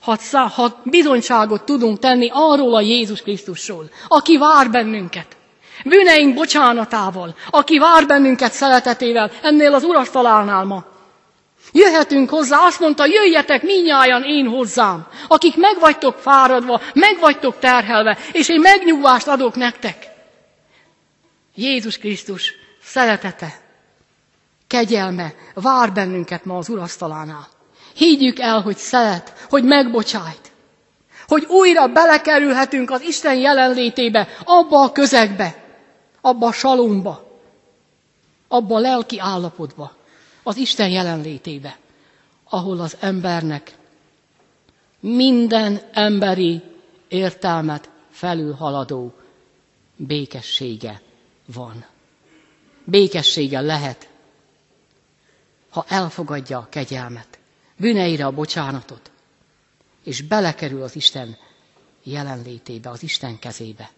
Ha, ha bizonyságot tudunk tenni arról a Jézus Krisztusról, aki vár bennünket, bűneink bocsánatával, aki vár bennünket szeretetével, ennél az urasztalánál ma. Jöhetünk hozzá, azt mondta, jöjjetek minnyáján én hozzám, akik megvagytok fáradva, megvagytok terhelve, és én megnyugvást adok nektek. Jézus Krisztus szeretete, kegyelme vár bennünket ma az urasztalánál. Higgyük el, hogy szeret, hogy megbocsájt, hogy újra belekerülhetünk az Isten jelenlétébe, abba a közegbe, abba a salomba, abba a lelki állapotba, az Isten jelenlétébe, ahol az embernek minden emberi értelmet felülhaladó békessége van. Békessége lehet, ha elfogadja a kegyelmet, bűneire a bocsánatot, és belekerül az Isten jelenlétébe, az Isten kezébe.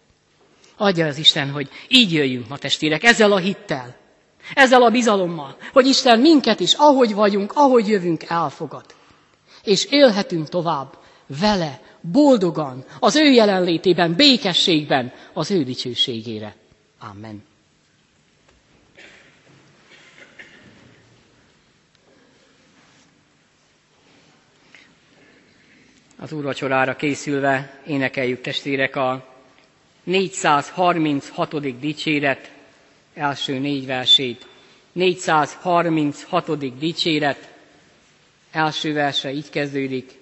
Adja az Isten, hogy így jöjjünk ma testvérek, ezzel a hittel, ezzel a bizalommal, hogy Isten minket is, ahogy vagyunk, ahogy jövünk, elfogad. És élhetünk tovább vele, boldogan, az ő jelenlétében, békességben, az ő dicsőségére. Amen. Az úrvacsorára készülve énekeljük testvérek a 436. dicséret első négy versét. 436. dicséret első verse így kezdődik.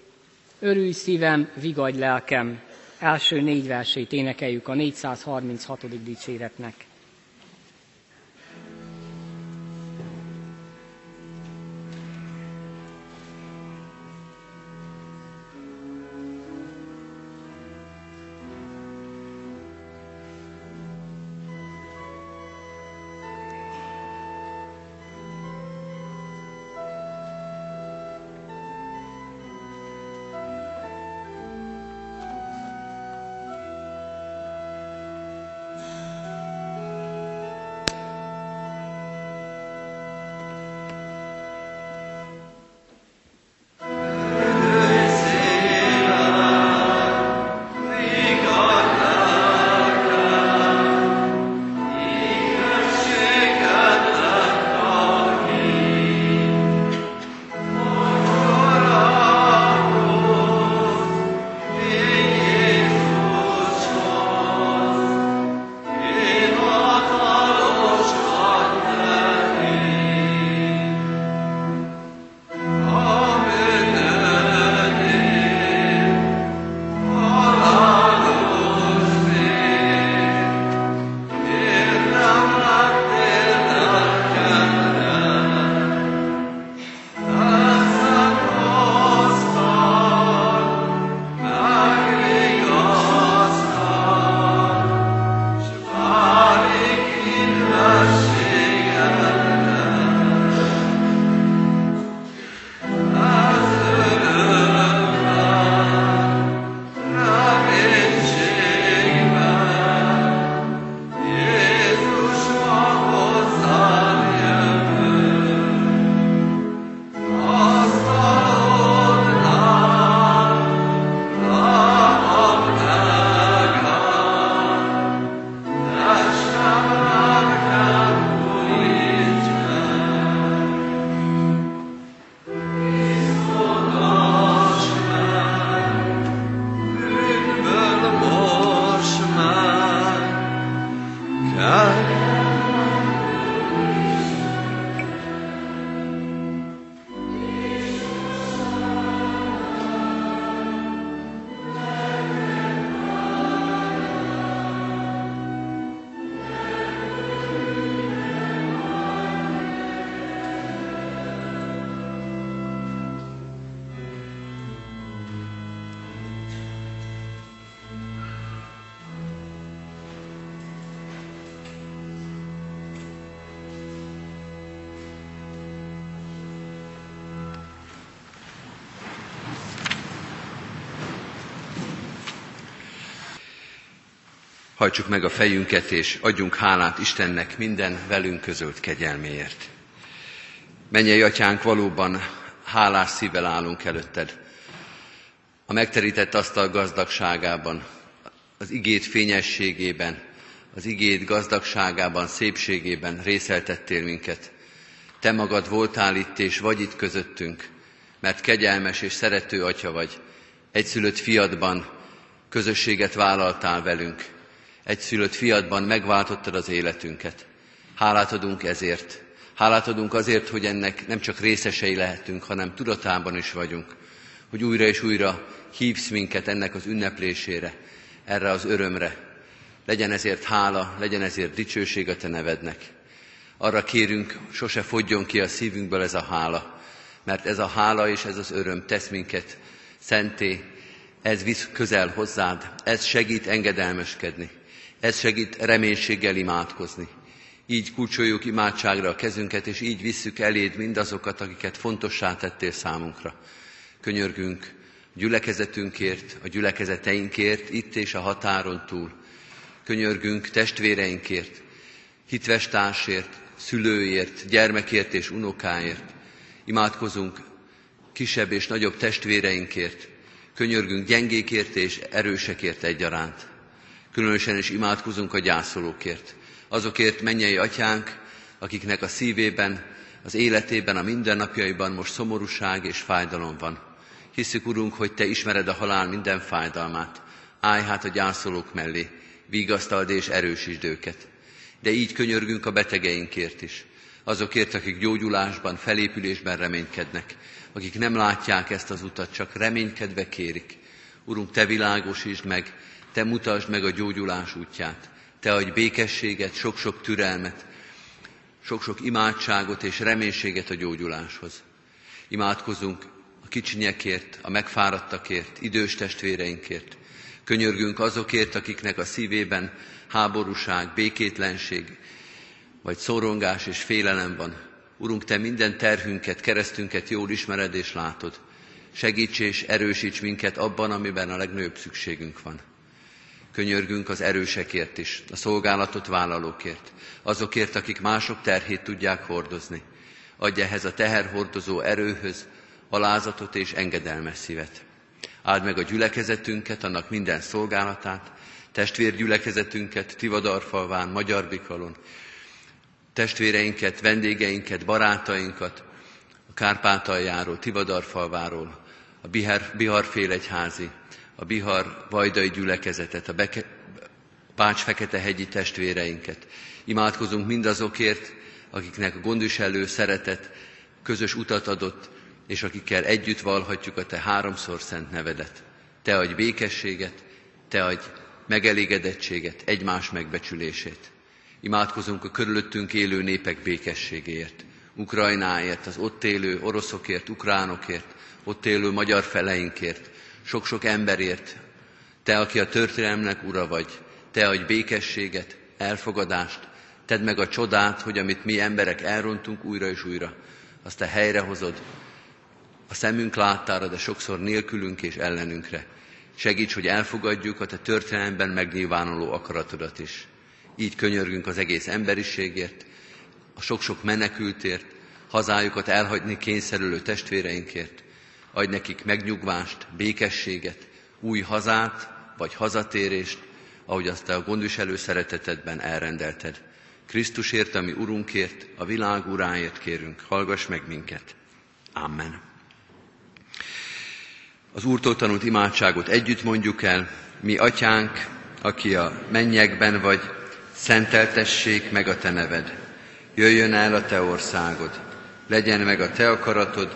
Örülj szívem, vigadj lelkem. Első négy versét énekeljük a 436. dicséretnek. Hajtsuk meg a fejünket, és adjunk hálát Istennek minden velünk közölt kegyelméért. Menjei atyánk, valóban hálás szívvel állunk előtted. A megterített asztal gazdagságában, az igét fényességében, az igét gazdagságában, szépségében részeltettél minket. Te magad voltál itt és vagy itt közöttünk, mert kegyelmes és szerető atya vagy. Egyszülött fiadban közösséget vállaltál velünk. Egyszülött fiadban megváltottad az életünket. Hálát adunk ezért. Hálát adunk azért, hogy ennek nem csak részesei lehetünk, hanem tudatában is vagyunk. Hogy újra és újra hívsz minket ennek az ünneplésére, erre az örömre. Legyen ezért hála, legyen ezért dicsőség a Te nevednek. Arra kérünk, sose fogjon ki a szívünkből ez a hála, mert ez a hála és ez az öröm tesz minket szenté, ez visz közel hozzád, ez segít engedelmeskedni, ez segít reménységgel imádkozni. Így kulcsoljuk imádságra a kezünket, és így visszük eléd mindazokat, akiket fontossá tettél számunkra. Könyörgünk gyülekezetünkért, a gyülekezeteinkért, itt és a határon túl. Könyörgünk testvéreinkért, hitvestársért, szülőért, gyermekért és unokáért. Imádkozunk kisebb és nagyobb testvéreinkért, könyörgünk gyengékért és erősekért egyaránt. Különösen is imádkozunk a gyászolókért. Azokért mennyei atyánk, akiknek a szívében, az életében, a mindennapjaiban most szomorúság és fájdalom van. Hiszük, Urunk, hogy Te ismered a halál minden fájdalmát. Állj hát a gyászolók mellé, vigasztald és erősítsd őket. De így könyörgünk a betegeinkért is. Azokért, akik gyógyulásban, felépülésben reménykednek. Akik nem látják ezt az utat, csak reménykedve kérik. Urunk, Te világosítsd meg, Te mutasd meg a gyógyulás útját. Te adj békességet, sok-sok türelmet, sok-sok imádságot és reménységet a gyógyuláshoz. Imádkozunk a kicsinyekért, a megfáradtakért, idős testvéreinkért. Könyörgünk azokért, akiknek a szívében háborúság, békétlenség, vagy szorongás és félelem van. Urunk, Te minden terhünket, keresztünket jól ismered és látod. Segíts és erősíts minket abban, amiben a legnagyobb szükségünk van. Könyörgünk az erősekért is, a szolgálatot vállalókért, azokért, akik mások terhét tudják hordozni. Adj ehhez a teherhordozó erőhöz alázatot és engedelmes szívet. Áld meg a gyülekezetünket, annak minden szolgálatát, testvérgyülekezetünket Tivadarfalván, Magyar Bikalon, testvéreinket, vendégeinket, barátainkat, a Kárpátaljáról, Tivadarfalváról, a Bihar, Bihar félegyházi, a Bihar vajdai gyülekezetet, a Beke, Bács-Fekete-hegyi testvéreinket. Imádkozunk mindazokért, akiknek a gondviselő szeretet közös utat adott, és akikkel együtt valhatjuk a Te háromszor szent nevedet. Te adj békességet, Te adj megelégedettséget, egymás megbecsülését. Imádkozunk a körülöttünk élő népek békességéért, Ukrajnáért, az ott élő oroszokért, ukránokért, ott élő magyar feleinkért, sok-sok emberért. Te, aki a történelmnek ura vagy, te adj békességet, elfogadást, tedd meg a csodát, hogy amit mi emberek elrontunk újra és újra, azt te helyrehozod, a szemünk láttára, de sokszor nélkülünk és ellenünkre. Segíts, hogy elfogadjuk a te történelemben megnyilvánuló akaratodat is. Így könyörgünk az egész emberiségért, a sok-sok menekültért, hazájukat elhagyni kényszerülő testvéreinkért. Adj nekik megnyugvást, békességet, új hazát vagy hazatérést, ahogy azt a gondviselő szeretetedben elrendelted. Krisztusért, ami Urunkért, a világ uráért kérünk, hallgass meg minket. Amen. Az Úrtól tanult imádságot együtt mondjuk el, mi atyánk, aki a mennyekben vagy, szenteltessék meg a te neved. Jöjjön el a te országod, legyen meg a te akaratod,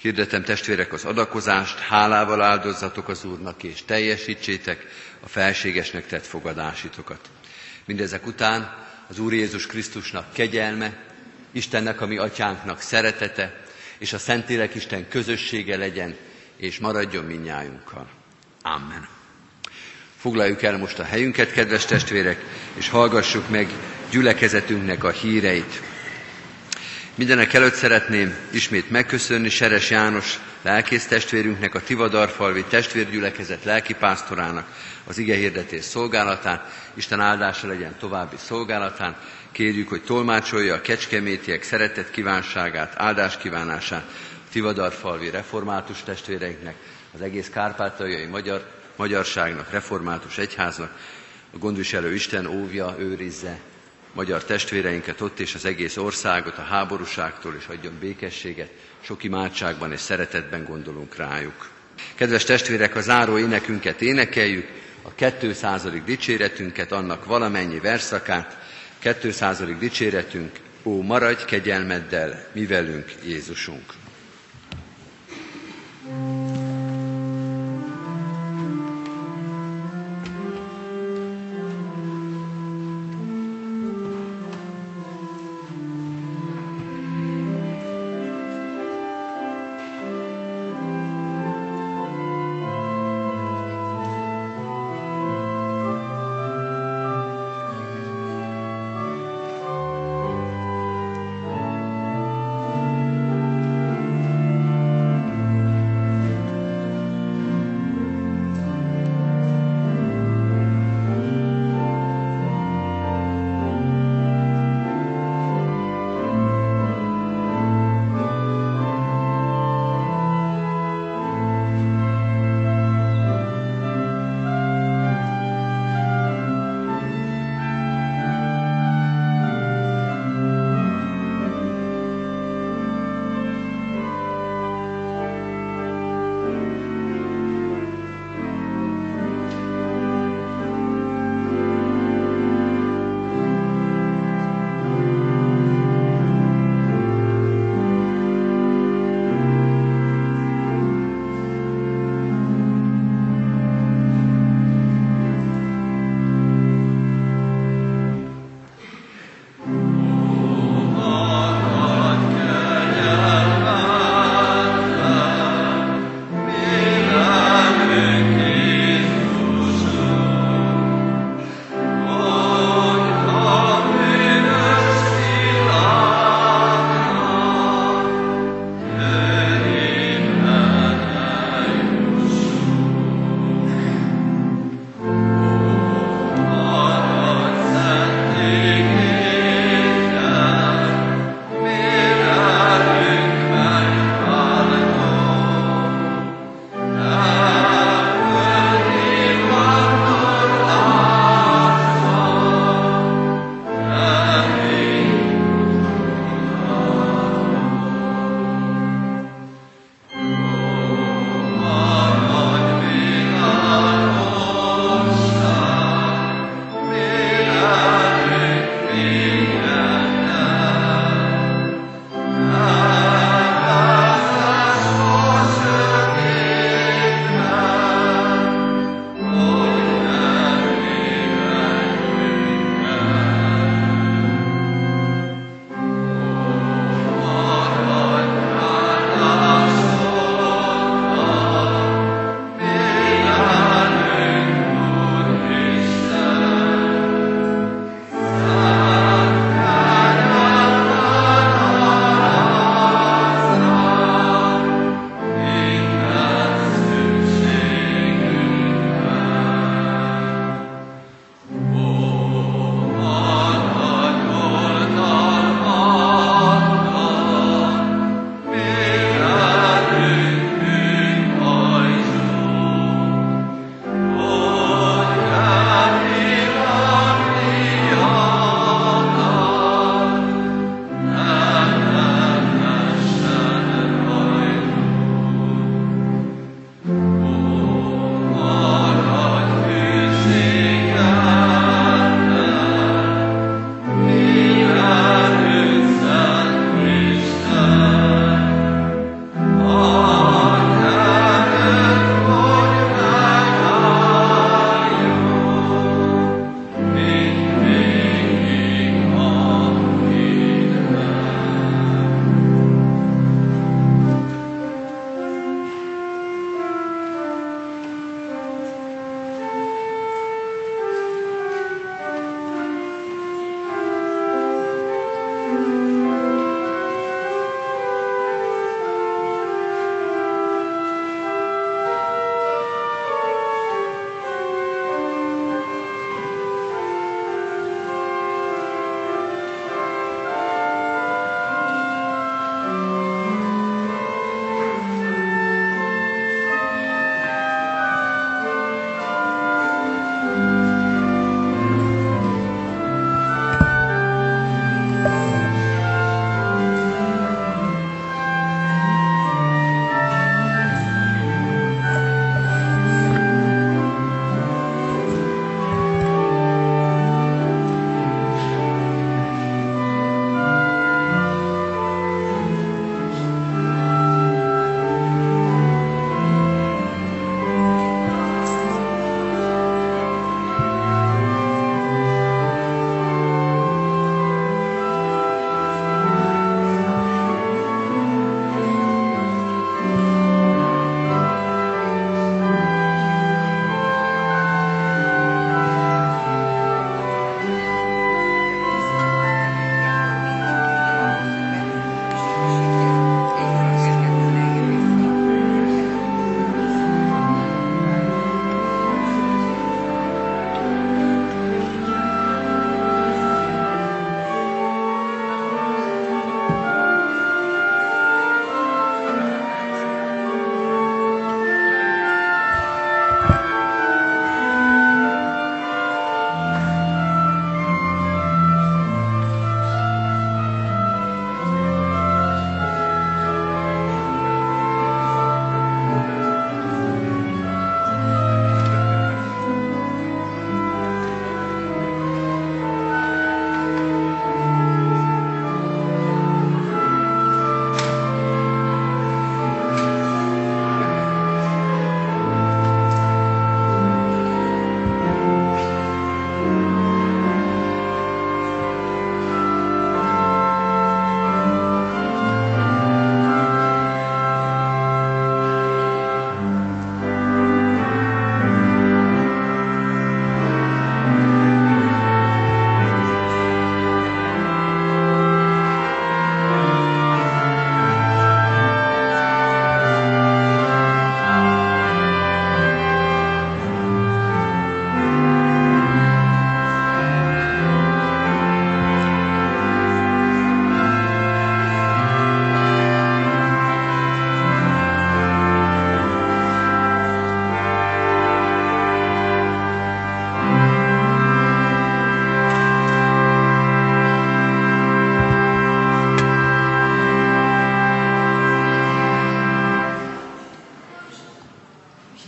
Hirdetem testvérek az adakozást, hálával áldozzatok az Úrnak, és teljesítsétek a felségesnek tett fogadásitokat. Mindezek után az Úr Jézus Krisztusnak kegyelme, Istennek, a mi atyánknak szeretete, és a Szentlélek Isten közössége legyen, és maradjon minnyájunkkal. Amen. Foglaljuk el most a helyünket, kedves testvérek, és hallgassuk meg gyülekezetünknek a híreit. Mindenek előtt szeretném ismét megköszönni Seres János lelkész testvérünknek, a Tivadarfalvi testvérgyülekezet lelkipásztorának az ige hirdetés szolgálatán. Isten áldása legyen további szolgálatán. Kérjük, hogy tolmácsolja a kecskemétiek szeretett kívánságát, áldás kívánását a Tivadarfalvi református testvéreinknek, az egész kárpátaljai magyar, magyarságnak, református egyháznak, a gondviselő Isten óvja, őrizze magyar testvéreinket ott és az egész országot a háborúságtól, és adjon békességet. Sok imádságban és szeretetben gondolunk rájuk. Kedves testvérek, a záró énekünket énekeljük, a 200. dicséretünket, annak valamennyi verszakát, 200. dicséretünk, ó, maradj kegyelmeddel, mi velünk, Jézusunk. thank you